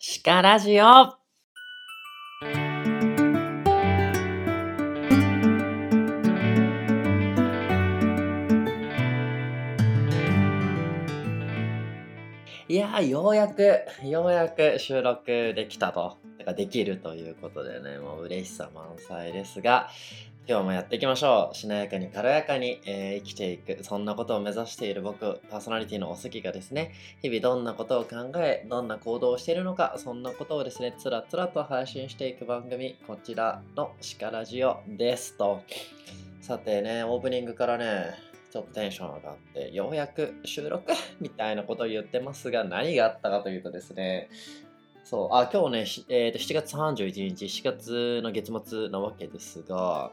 シカラジオ。いや、ようやく、ようやく収録できたと、できるということでね、もう嬉しさ満載ですが、今日もやっていきましょう。しなやかに軽やかに、えー生きていく、そんなことを目指している僕、パーソナリティのおすぎがですね、日々どんなことを考え、どんな行動をしているのか、そんなことをですね、つらつらと配信していく番組、こちらのシカラジオですと。さてね、オープニングからね、ちょっとテンション上がって、ようやく収録みたいなことを言ってますが、何があったかというとですね、そう、あ、今日ね、えーと7月31日、7月の月末なわけですが、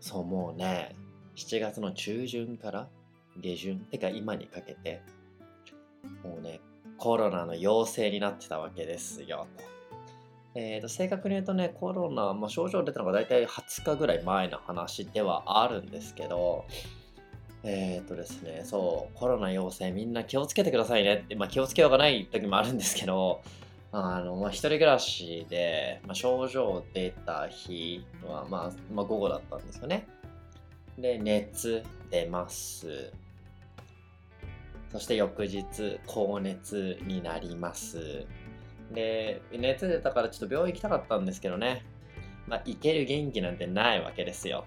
そう、もうね、7月の中旬から下旬、てか今にかけて、もうね、コロナの陽性になってたわけですよ、と。えーと正確に言うとね、コロナ、まあ、症状出たのが大体20日ぐらい前の話ではあるんですけど、えーとですね、そう、コロナ陽性みんな気をつけてくださいねって、まあ気をつけようがない時もあるんですけど、あの、まあ一人暮らしで、まあ、症状出た日は、まあ、まあ午後だったんですよね。で、熱出ます。そして翌日、高熱になります。で、熱出たからちょっと病院行きたかったんですけどね。まあ、行ける元気なんてないわけですよ。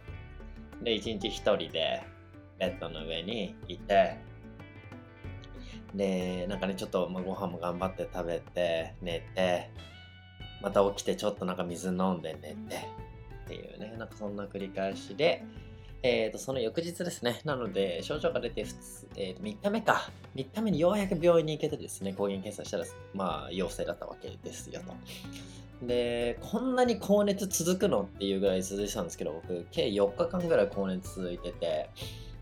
で、一日一人で、ベッドの上にいて、で、なんかね、ちょっと、まあ、ご飯も頑張って食べて、寝て、また起きてちょっとなんか水飲んで寝て、っていうね、なんかそんな繰り返しで、えー、とその翌日ですね。なので、症状が出て普通、えー、と3日目か。3日目にようやく病院に行けてですね、抗原検査したら、まあ、陽性だったわけですよと。で、こんなに高熱続くのっていうぐらい続いてたんですけど、僕、計4日間ぐらい高熱続いてて、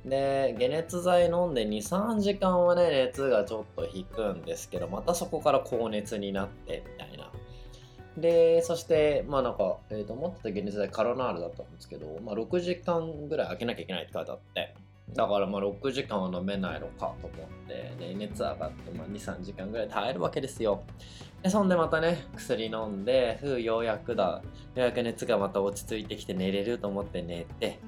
で、解熱剤飲んで2、3時間はね、熱がちょっと引くんですけど、またそこから高熱になって、みたいな。で、そして、まあなんか、えー、と思ってた解熱剤カロナールだったんですけど、まあ6時間ぐらい空けなきゃいけないって書いてあって、だからまあ6時間は飲めないのかと思って、で、熱上がって、まあ2、3時間ぐらい耐えるわけですよ。で、そんでまたね、薬飲んで、ふう、ようやくだ、ようやく熱がまた落ち着いてきて寝れると思って寝て、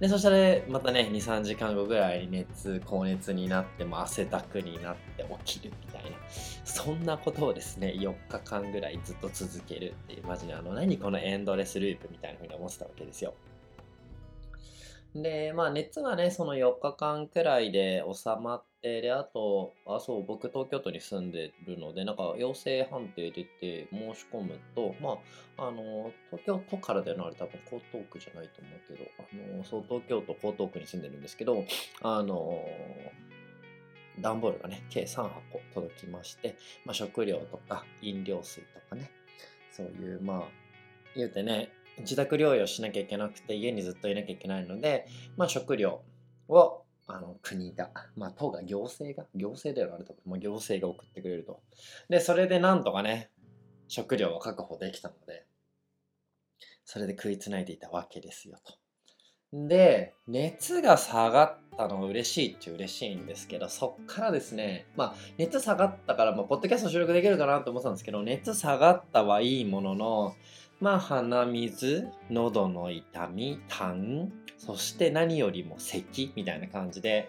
で、そしたらまたね、2、3時間後ぐらい熱、高熱になって、も汗だくになって起きるみたいな。そんなことをですね、4日間ぐらいずっと続けるっていう、マジであの、何このエンドレスループみたいな風に思ってたわけですよ。で、まあ熱がね、その4日間くらいで収まって、で、あと、あ、そう、僕東京都に住んでるので、なんか陽性判定出て申し込むと、まあ、あの、東京都からでのあれ多分江東区じゃないと思うけど、あの、そう、東京都江東区に住んでるんですけど、あの、段ボールがね、計3箱届きまして、まあ、食料とか飲料水とかね、そういう、まあ、言うてね、自宅療養しなきゃいけなくて、家にずっといなきゃいけないので、まあ、食料を、あの、国が、まあ、都が、行政が、行政だよな、あれ多分、まあ、行政が送ってくれると。で、それでなんとかね、食料を確保できたので、それで食いつないでいたわけですよと。で、熱が下がったのは嬉しいっちゃ嬉しいんですけど、そっからですね、まあ、熱下がったから、まあ、ポッドキャスト収録できるかなと思ったんですけど、熱下がったはいいものの、まあ、鼻水、喉の痛み、痰、そして何よりも咳みたいな感じで、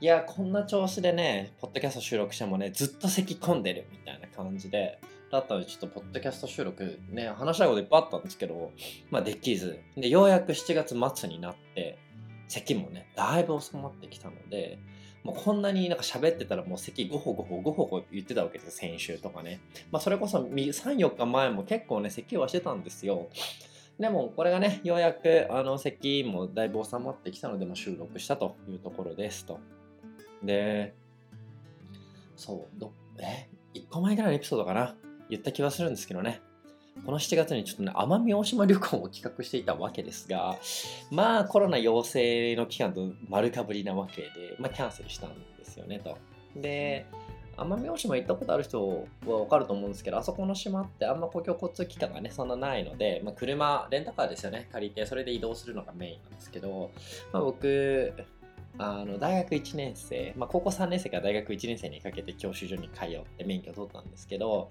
いや、こんな調子でね、ポッドキャスト収録してもね、ずっと咳込んでるみたいな感じで、だったので、ちょっとポッドキャスト収録ね、話したいこといっぱいあったんですけど、まあできず、で、ようやく7月末になって、咳もね、だいぶ収まってきたので、もうこんなになんか喋ってたらもう咳5歩5歩5歩言ってたわけですよ、先週とかね。まあそれこそ3、4日前も結構ね、咳はしてたんですよ。でもこれがね、ようやくあの咳もだいぶ収まってきたので、も収録したというところですと。で、そう、どえ ?1 個前ぐらいのエピソードかな？言った気はするんですけどね。この7月にちょっとね、奄美大島旅行を企画していたわけですが、まあコロナ陽性の期間と丸かぶりなわけで、まあキャンセルしたんですよねと。で、奄美大島行ったことある人はわかると思うんですけど、あそこの島ってあんま公共交通機関がね、そんなないので、まあ、車、レンタカーですよね、借りて、それで移動するのがメインなんですけど、まあ、僕、あの大学1年生、まあ、高校3年生から大学1年生にかけて教習所に通って免許を取ったんですけど、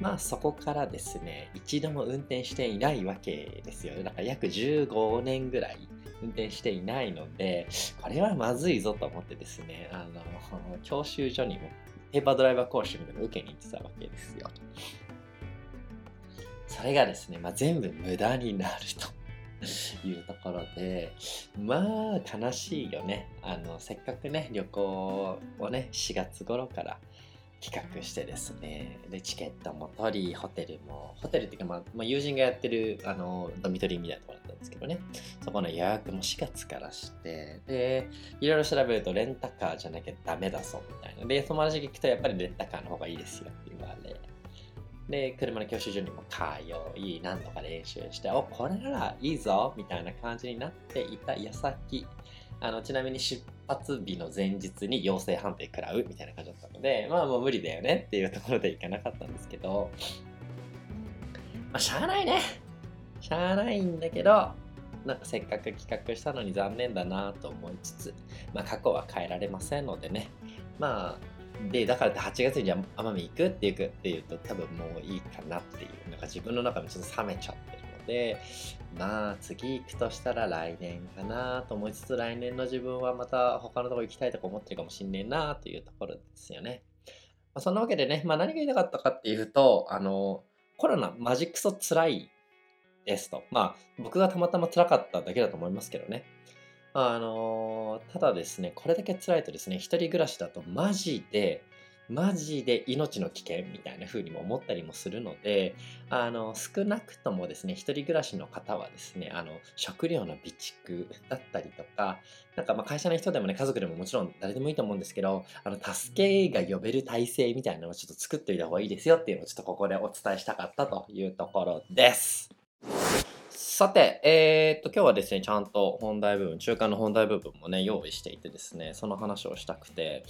まあそこからですね、一度も運転していないわけですよ。だから約15年ぐらい運転していないので、これはまずいぞと思ってですね、あの、教習所にもペーパードライバー講習みたいなのを受けに行ってたわけですよ。それがですね、まあ、全部無駄になると いうところで、まあ悲しいよね。あの、せっかくね、旅行をね、4月頃から企画してですね、で、チケットも取り、ホテルも、ホテルっていうか、まあ、まあ、友人がやってる、あの、ドミトリーみたいなところだったんですけどね、そこの予約も4月からして、で、いろいろ調べると、レンタカーじゃなきゃダメだぞ、みたいな。で、友達に聞くと、やっぱりレンタカーの方がいいですよって言われ、で、車の教習所にも通い、何度か練習して、お、これならいいぞみたいな感じになっていた矢先、あの、ちなみに出発日の前日に陽性判定食らうみたいな感じだったので、まあもう無理だよねっていうところで行かなかったんですけど、まあしゃあないね。しゃあないんだけど、なんかせっかく企画したのに残念だなと思いつつ、まあ過去は変えられませんのでね、まあで、だからって8月に奄美行くっていうっていうと多分もういいかなっていう、なんか自分の中でちょっと冷めちゃってるので、まあ次行くとしたら来年かなと思いつつ来年の自分はまた他のとこ行きたいとか思ってるかもしんねえなというところですよね。まあ、そんなわけでね、まあ何が言いたかったかっていうと、あの、コロナマジクソ辛いですと。まあ僕がたまたま辛かっただけだと思いますけどね。あの、ただですね、これだけ辛いとですね、一人暮らしだとマジで、マジで命の危険みたいな風にも思ったりもするので、あの、少なくともですね、一人暮らしの方はですね、あの、食料の備蓄だったりとか、なんかま会社の人でもね、家族でももちろん誰でもいいと思うんですけど、あの、助けが呼べる体制みたいなのをちょっと作っておいた方がいいですよっていうのをちょっとここでお伝えしたかったというところです。さて、えー、っと、今日はですね、ちゃんと本題部分、中間の本題部分もね、用意していてですね、その話をしたくて、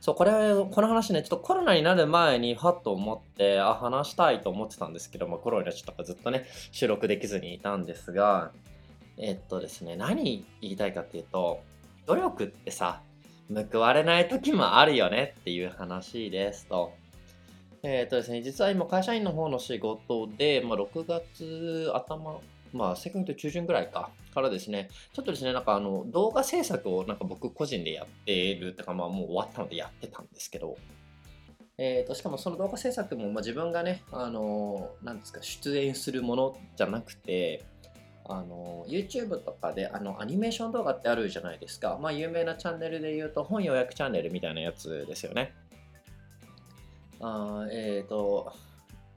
そう、これ、この話ね、ちょっとコロナになる前に、はっと思って、あ、話したいと思ってたんですけども、コロナちょっとずっとね、収録できずにいたんですが、えー、っとですね、何言いたいかっていうと、努力ってさ、報われない時もあるよねっていう話ですと。えっ、とですね、実は今会社員の方の仕事で、まあ、6月頭まあ、正確に言うと中旬ぐらいか、からですね、ちょっとですね、なんかあの、動画制作をなんか僕個人でやっているってか、まあもう終わったのでやってたんですけど、えーと、しかもその動画制作も、まあ、自分がね、あのなんですか、出演するものじゃなくて、あの YouTube とかであのアニメーション動画ってあるじゃないですか。まあ有名なチャンネルで言うと本予約チャンネルみたいなやつですよね。あえっ、ー、と、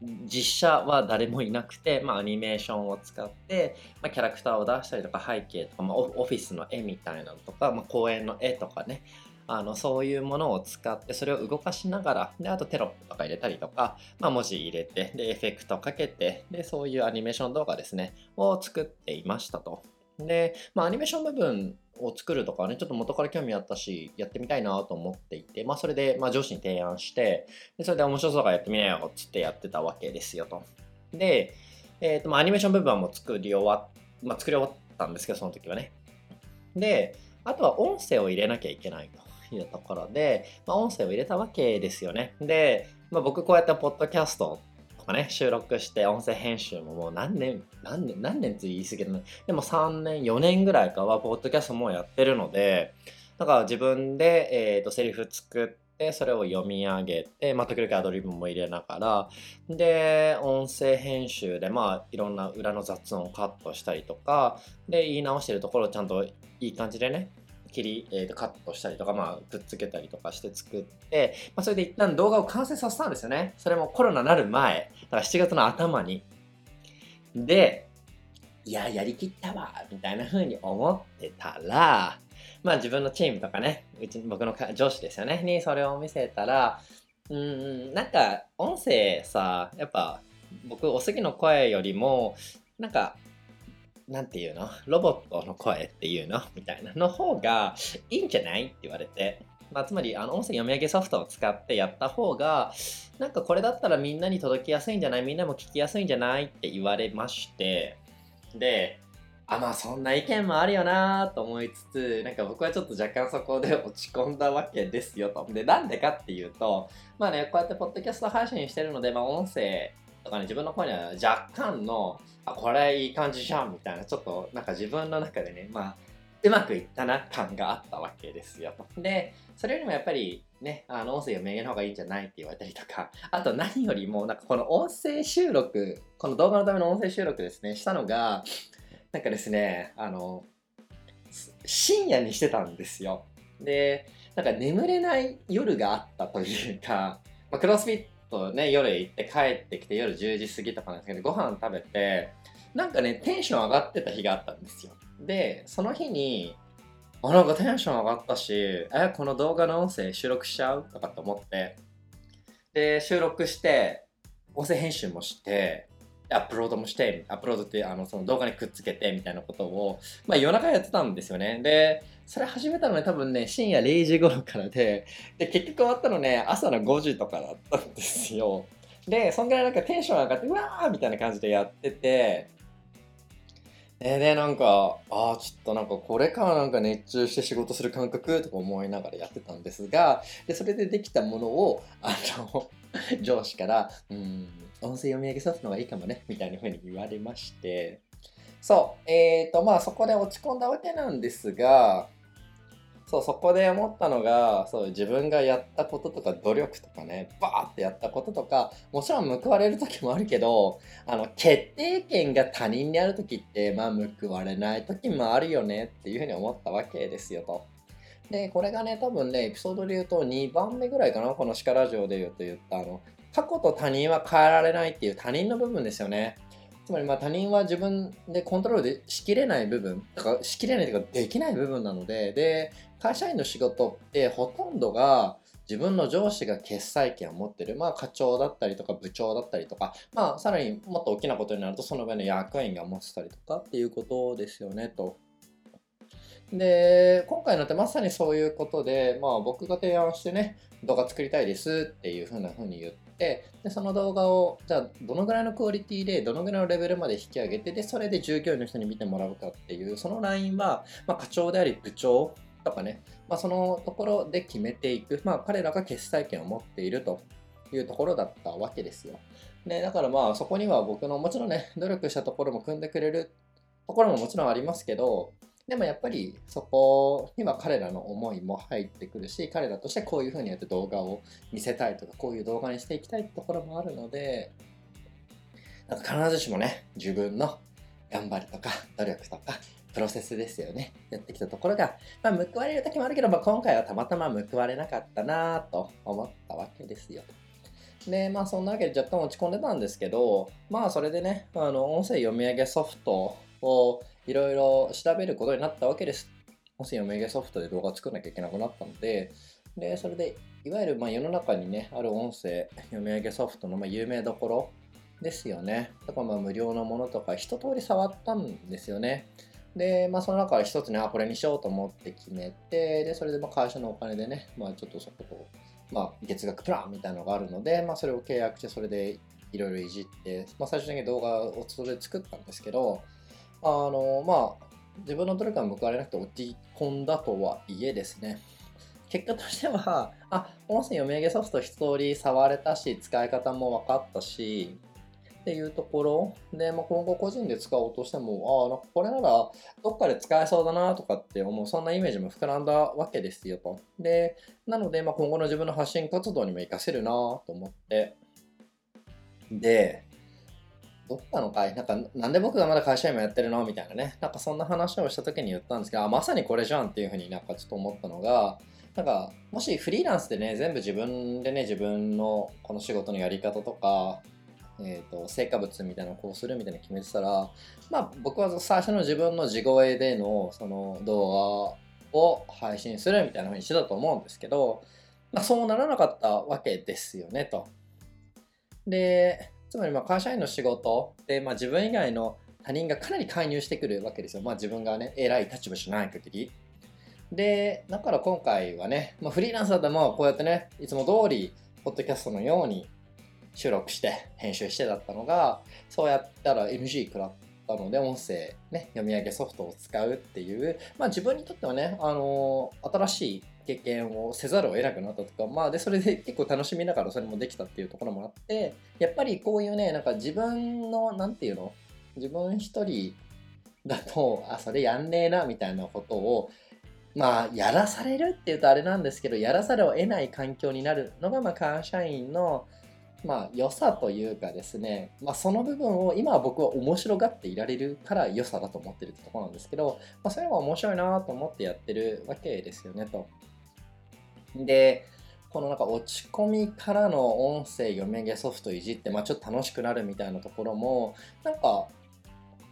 実写は誰もいなくて、まあ、アニメーションを使って、まあ、キャラクターを出したりとか背景とか、まあ、オフィスの絵みたいなのとか、まあ、公園の絵とかねあのそういうものを使ってそれを動かしながらであとテロップとか入れたりとか、まあ、文字入れてでエフェクトかけてでそういうアニメーション動画ですねを作っていましたと。で、まあ、アニメーション部分を作るとかね、ちょっと元から興味あったし、やってみたいなと思っていて、まあそれで、まあ上司に提案して、でそれで面白そうからやってみなよっつってやってたわけですよと。で、えっ、ー、と、まあアニメーション部分はもう作り終わっ、まあ作り終わったんですけど、その時はね。で、あとは音声を入れなきゃいけないというところで、まあ音声を入れたわけですよね。で、まあ僕こうやってポッドキャストとかね、収録して音声編集ももう何年、何年、何年って言い過ぎるのでも3年、4年ぐらいかは、ポッドキャストもやってるので、だから自分で、え、ー、と、セリフ作って、それを読み上げて、まあ、時々アドリブも入れながら、で、音声編集で、まあ、いろんな裏の雑音をカットしたりとか、で、言い直してるところをちゃんといい感じでね、切り、えー、とカットしたりとか、まあ、くっつけたりとかして作って、まあ、それで一旦動画を完成させたんですよね。それもコロナになる前、だから7月の頭に。で、いや、やりきったわ、みたいな風に思ってたら、まあ自分のチームとかね、うち僕の上司ですよね、にそれを見せたら、うん、なんか音声さ、やっぱ僕、おすぎの声よりも、なんかなんていうの？ロボットの声っていうの？みたいなの方がいいんじゃない？って言われて。まあ、つまり、あの、音声読み上げソフトを使ってやった方が、なんかこれだったらみんなに届きやすいんじゃない？みんなも聞きやすいんじゃない？って言われまして、で、あまあそんな意見もあるよなと思いつつなんか僕はちょっと若干そこで落ち込んだわけですよと。でなんでかっていうとまあねこうやってポッドキャスト配信してるのでまあ音声とかね自分の声には若干のあこれいい感じじゃんみたいなちょっとなんか自分の中でねまあうまくいったな感があったわけですよ。で、それよりもやっぱりね、あの音声を名言の方がいいんじゃないって言われたりとか、あと何よりもなんかこの音声収録、この動画のための音声収録ですね、したのが、なんかですね、あの、深夜にしてたんですよ。で、なんか眠れない夜があったというか、まあ、クロスフィッとね、夜行って帰ってきて夜10時過ぎとかなんですけど、ご飯食べて、なんかね、テンション上がってた日があったんですよ。で、その日に、あ、なんかテンション上がったし、え、この動画の音声収録しちゃう？とかと思って、で、収録して、音声編集もして、アップロードもして、アップロードってあのその動画にくっつけてみたいなことを、まあ夜中やってたんですよね。で、それ始めたのね、多分ね、深夜0時頃からで、で、結局終わったのね、朝の5時とかだったんですよ。で、そんぐらいなんかテンション上がって、うわーみたいな感じでやってて、えー、で、なんか、ああ、ちょっとなんかこれからなんか熱中して仕事する感覚とか思いながらやってたんですが、で、それでできたものを、あの、上司から、うん、音声読み上げさすのがいいかもね、みたいな風に言われまして、そう、えっ、ー、と、まあそこで落ち込んだわけなんですが、そう、そこで思ったのが、そう、自分がやったこととか努力とかね、バーってやったこととか、もちろん報われる時もあるけど、あの、決定権が他人にある時って、まあ報われない時もあるよねっていうふうに思ったわけですよと。で、これがね、多分ね、エピソードで言うと2番目ぐらいかな、この鹿ラジオで言うと言った、あの、過去と他人は変えられないっていう他人の部分ですよね。つまりまあ他人は自分でコントロールでしきれない部分、かしきれないというかできない部分なので、で、会社員の仕事ってほとんどが自分の上司が決裁権を持ってる、まあ課長だったりとか部長だったりとか、まあさらにもっと大きなことになるとその上の役員が持ってたりとかっていうことですよねと。で、今回のってまさにそういうことで、まあ僕が提案してね、動画作りたいですっていうふうなふうに言って、で、その動画を、じゃあどのぐらいのクオリティで、どのぐらいのレベルまで引き上げて、で、それで従業員の人に見てもらうかっていう、そのラインは、まあ課長であり部長とかね、まあそのところで決めていく、まあ彼らが決裁権を持っているというところだったわけですよ。で、だからまあそこには僕のもちろんね、努力したところも組んでくれるところももちろんありますけど、でもやっぱりそこには彼らの思いも入ってくるし、彼らとしてこういうふうにやって動画を見せたいとか、こういう動画にしていきたいってところもあるので、なんか必ずしもね、自分の頑張りとか努力とか、プロセスですよね。やってきたところが、まあ、報われる時もあるけど、まあ、今回はたまたま報われなかったなと思ったわけですよ。で、まあそんなわけで若干落ち込んでたんですけど、まあそれでね、あの、音声読み上げソフトをいろいろ調べることになったわけです。音声読み上げソフトで動画作らなきゃいけなくなったので、で、それで、いわゆるまあ世の中にね、ある音声読み上げソフトのまあ有名どころですよね。だかまあ無料のものとか一通り触ったんですよね。で、まあその中から一つね、あ、これにしようと思って決めて、で、それでまあ会社のお金でね、まあちょっとそこと、まあ月額プランみたいなのがあるので、まあそれを契約して、それでいろいろいじって、まあ最終的に動画をそれで作ったんですけど、あの、まあ、自分の努力が報われなくて落ち込んだとはいえですね、結果としては、あ、音声読み上げソフト一通り触れたし、使い方も分かったし、っていうところで、まあ、今後個人で使おうとしても、ああ、なんかこれならどっかで使えそうだなとかって思う、そんなイメージも膨らんだわけですよと。で、なので、まあ、今後の自分の発信活動にも活かせるなと思って。で、どっかの会、なんか、なんで僕がまだ会社員もやってるの？みたいなね。なんかそんな話をした時に言ったんですけど、あ、まさにこれじゃんっていうふうになんかちょっと思ったのが、なんか、もしフリーランスでね、全部自分でね、自分のこの仕事のやり方とか、えーと、成果物みたいなのをこうするみたいな決めてたら、まあ、僕は最初の自分の地声でのその動画を配信するみたいなふうにしてたと思うんですけど、まあ、そうならなかったわけですよねと。でつまりまあ会社員の仕事で、まあ、自分以外の他人がかなり介入してくるわけですよ。まあ、自分がね偉い立場じゃない限り。でだから今回はね、まあ、フリーランスだったらもこうやってねいつも通りポッドキャストのように収録して編集してだったのがそうやったら NG 食らっったので、音声、ね、読み上げソフトを使うっていう、まあ自分にとってはね、あのー、新しい経験をせざるを得なくなったとか、まあで、それで結構楽しみながらそれもできたっていうところもあって、やっぱりこういうね、なんか自分の、なんていうの？自分一人だと、あ、それやんねえな、みたいなことを、まあ、やらされるっていうとあれなんですけど、やらされを得ない環境になるのが、まあ、会社員の、まあ、良さというかですね、まあ、その部分を今は僕は面白がっていられるから良さだと思ってるってとこなんですけど、まあ、それは面白いなと思ってやってるわけですよねと。で、このなんか落ち込みからの音声読み上げソフトいじって、まあ、ちょっと楽しくなるみたいなところも、なんか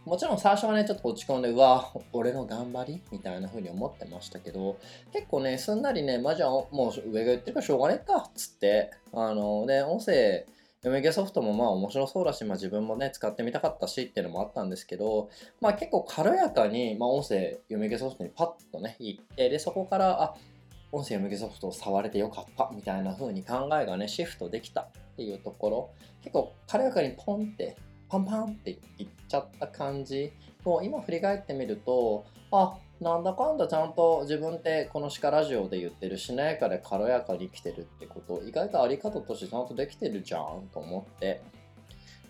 もちろん最初はね、ちょっと落ち込んで、うわ、俺の頑張りみたいな風に思ってましたけど、結構ね、すんなりね、まあ、じゃあ、もう上が言ってるからしょうがねえか、つって、あの、ね、音声、読み上げソフトもまあ面白そうだし、まあ自分もね、使ってみたかったしっていうのもあったんですけど、まあ結構軽やかに、まあ音声読み上げソフトにパッとね、行って、で、そこから、あ、音声読み上げソフトを触れてよかったみたいな風に考えがね、シフトできたっていうところ、結構軽やかにポンってパンパンっていっちゃった感じ。を今振り返ってみるとあなんだかんだちゃんと自分ってこの鹿ラジオで言ってるしなやかで軽やかに生きてるってこと意外とあり方としてちゃんとできてるじゃんと思って。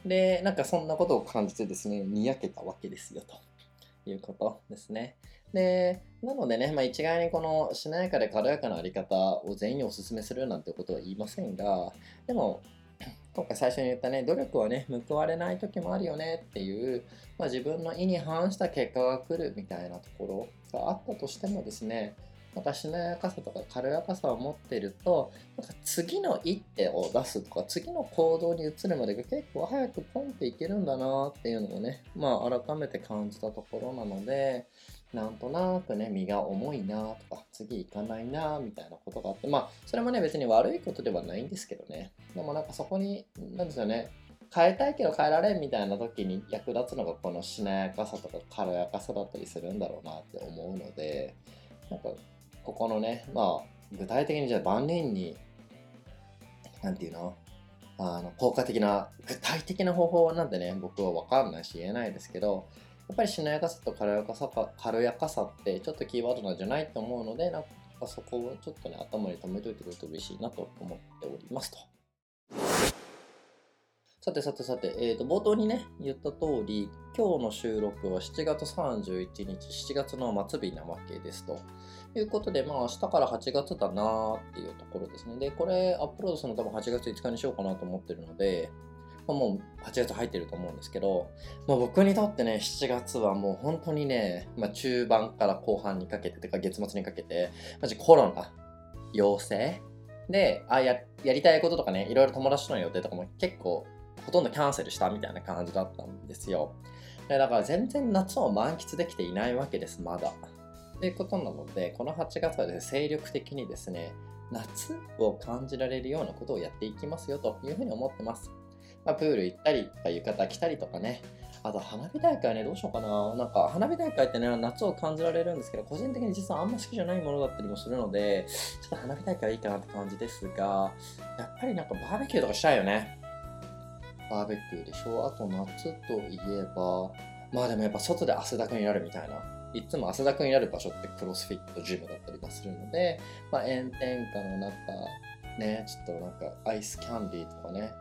でなんかそんなことを感じてですねにやけたわけですよということですね。でなのでね、まあ、一概にこのしなやかで軽やかなあり方を全員にお勧めするなんてことは言いませんがでも今回最初に言ったね、努力はね、報われない時もあるよねっていう、まあ、自分の意に反した結果が来るみたいなところがあったとしてもですね、なんかしなやかさとか軽やかさを持ってると、なんか次の一手を出すとか、次の行動に移るまでが結構早くポンっていけるんだなっていうのをね、まあ改めて感じたところなので、なんとなくね、身が重いなとか、次行かないなみたいなことがあって、まあ、それもね、別に悪いことではないんですけどね。でもなんかそこに、なんですよね、変えたいけど変えられんみたいな時に役立つのがこのしなやかさとか軽やかさだったりするんだろうなって思うので、なんか、ここのね、まあ、具体的にじゃあ万人に、なんていうの？あの効果的な具体的な方法なんてね僕は分かんないし言えないですけどやっぱりしなやかさと軽やかさか軽やかさってちょっとキーワードなんじゃないと思うので、なんかそこをちょっとね、頭に留めといてくれると嬉しいなと思っておりますと。さてさてさて、えー、と冒頭にね、言った通り、今日の収録は7月31日、7月の末日なわけですと。いうことで、まあ明日から8月だなーっていうところですね。で、これアップロードするの多分8月5日にしようかなと思ってるので、もう8月入ってると思うんですけど、まあ、僕にとってね、7月はもう本当にね、まあ、中盤から後半にかけて、てか月末にかけて、マジコロナ、陽性？で、あや、やりたいこととかね、いろいろ友達との予定とかも結構ほとんどキャンセルしたみたいな感じだったんですよ。だから全然夏を満喫できていないわけです、まだ。ということなので、この8月はですね、精力的にですね、夏を感じられるようなことをやっていきますよというふうに思ってます。まあ、プール行ったり浴衣着たりとかね、あと花火大会ね、どうしようかな。なんか花火大会ってね、夏を感じられるんですけど、個人的に実はあんま好きじゃないものだったりもするので、ちょっと花火大会はいいかなって感じですが、やっぱりなんかバーベキューとかしたいよね。バーベキューでしょあと夏といえば、まあでもやっぱ外で汗だくになるみたいな。いつも汗だくになる場所ってクロスフィットジムだったりもするので、まあ炎天下の中、ね、ちょっとなんかアイスキャンディーとかね、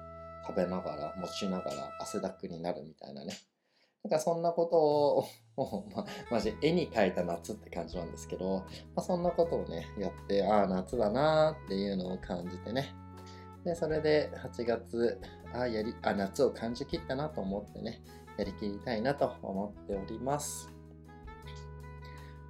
食べながら、持ちながら汗だくになるみたいなね。なんかそんなことを、ま、マジ絵に描いた夏って感じなんですけど、まあ、そんなことをね、やって、ああ、夏だなーっていうのを感じてね。で、それで8月、あ、やり、あ、夏を感じきったなと思ってね、やりきりたいなと思っております。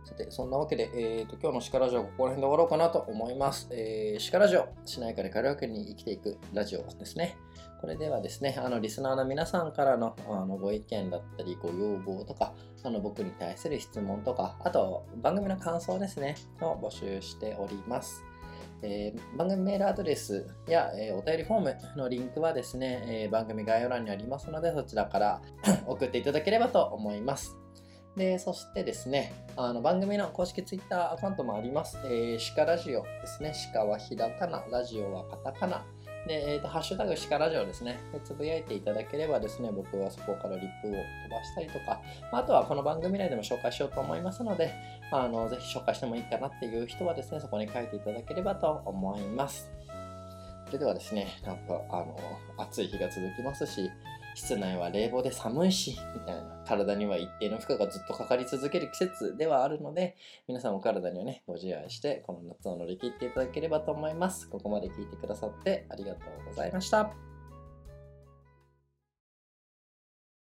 さて、そんなわけで、えーと、今日のシカラジオはここら辺で終わろうかなと思います。えー、シカラジオ、しないから軽くに生きていくラジオですね。これではですね、あのリスナーの皆さんからのあのご意見だったり、ご要望とか、あの僕に対する質問とか、あと番組の感想ですね、を募集しております。えー、番組メールアドレスや、えー、お便りフォームのリンクはですね、えー、番組概要欄にありますので、そちらから 送っていただければと思います。で、そしてですね、あの番組の公式 Twitter アカウントもあります。えー、シカラジオですね。シカはひらがな、ラジオはカタカナ。で、えーと、ハッシュタグシカラジオですね。つぶやいていただければですね、僕はそこからリップを飛ばしたりとか、あ、あとはこの番組内でも紹介しようと思いますので、あのぜひ紹介してもいいかなっていう人はですね、そこに書いていただければと思います。それではですね、なんかあの暑い日が続きますし、室内は冷房で寒いし、みたいな、体には一定の負荷がずっとかかり続ける季節ではあるので、皆さんお体にはね、ご自愛して、この夏を乗り切っていただければと思います。ここまで聞いてくださってありがとうございました。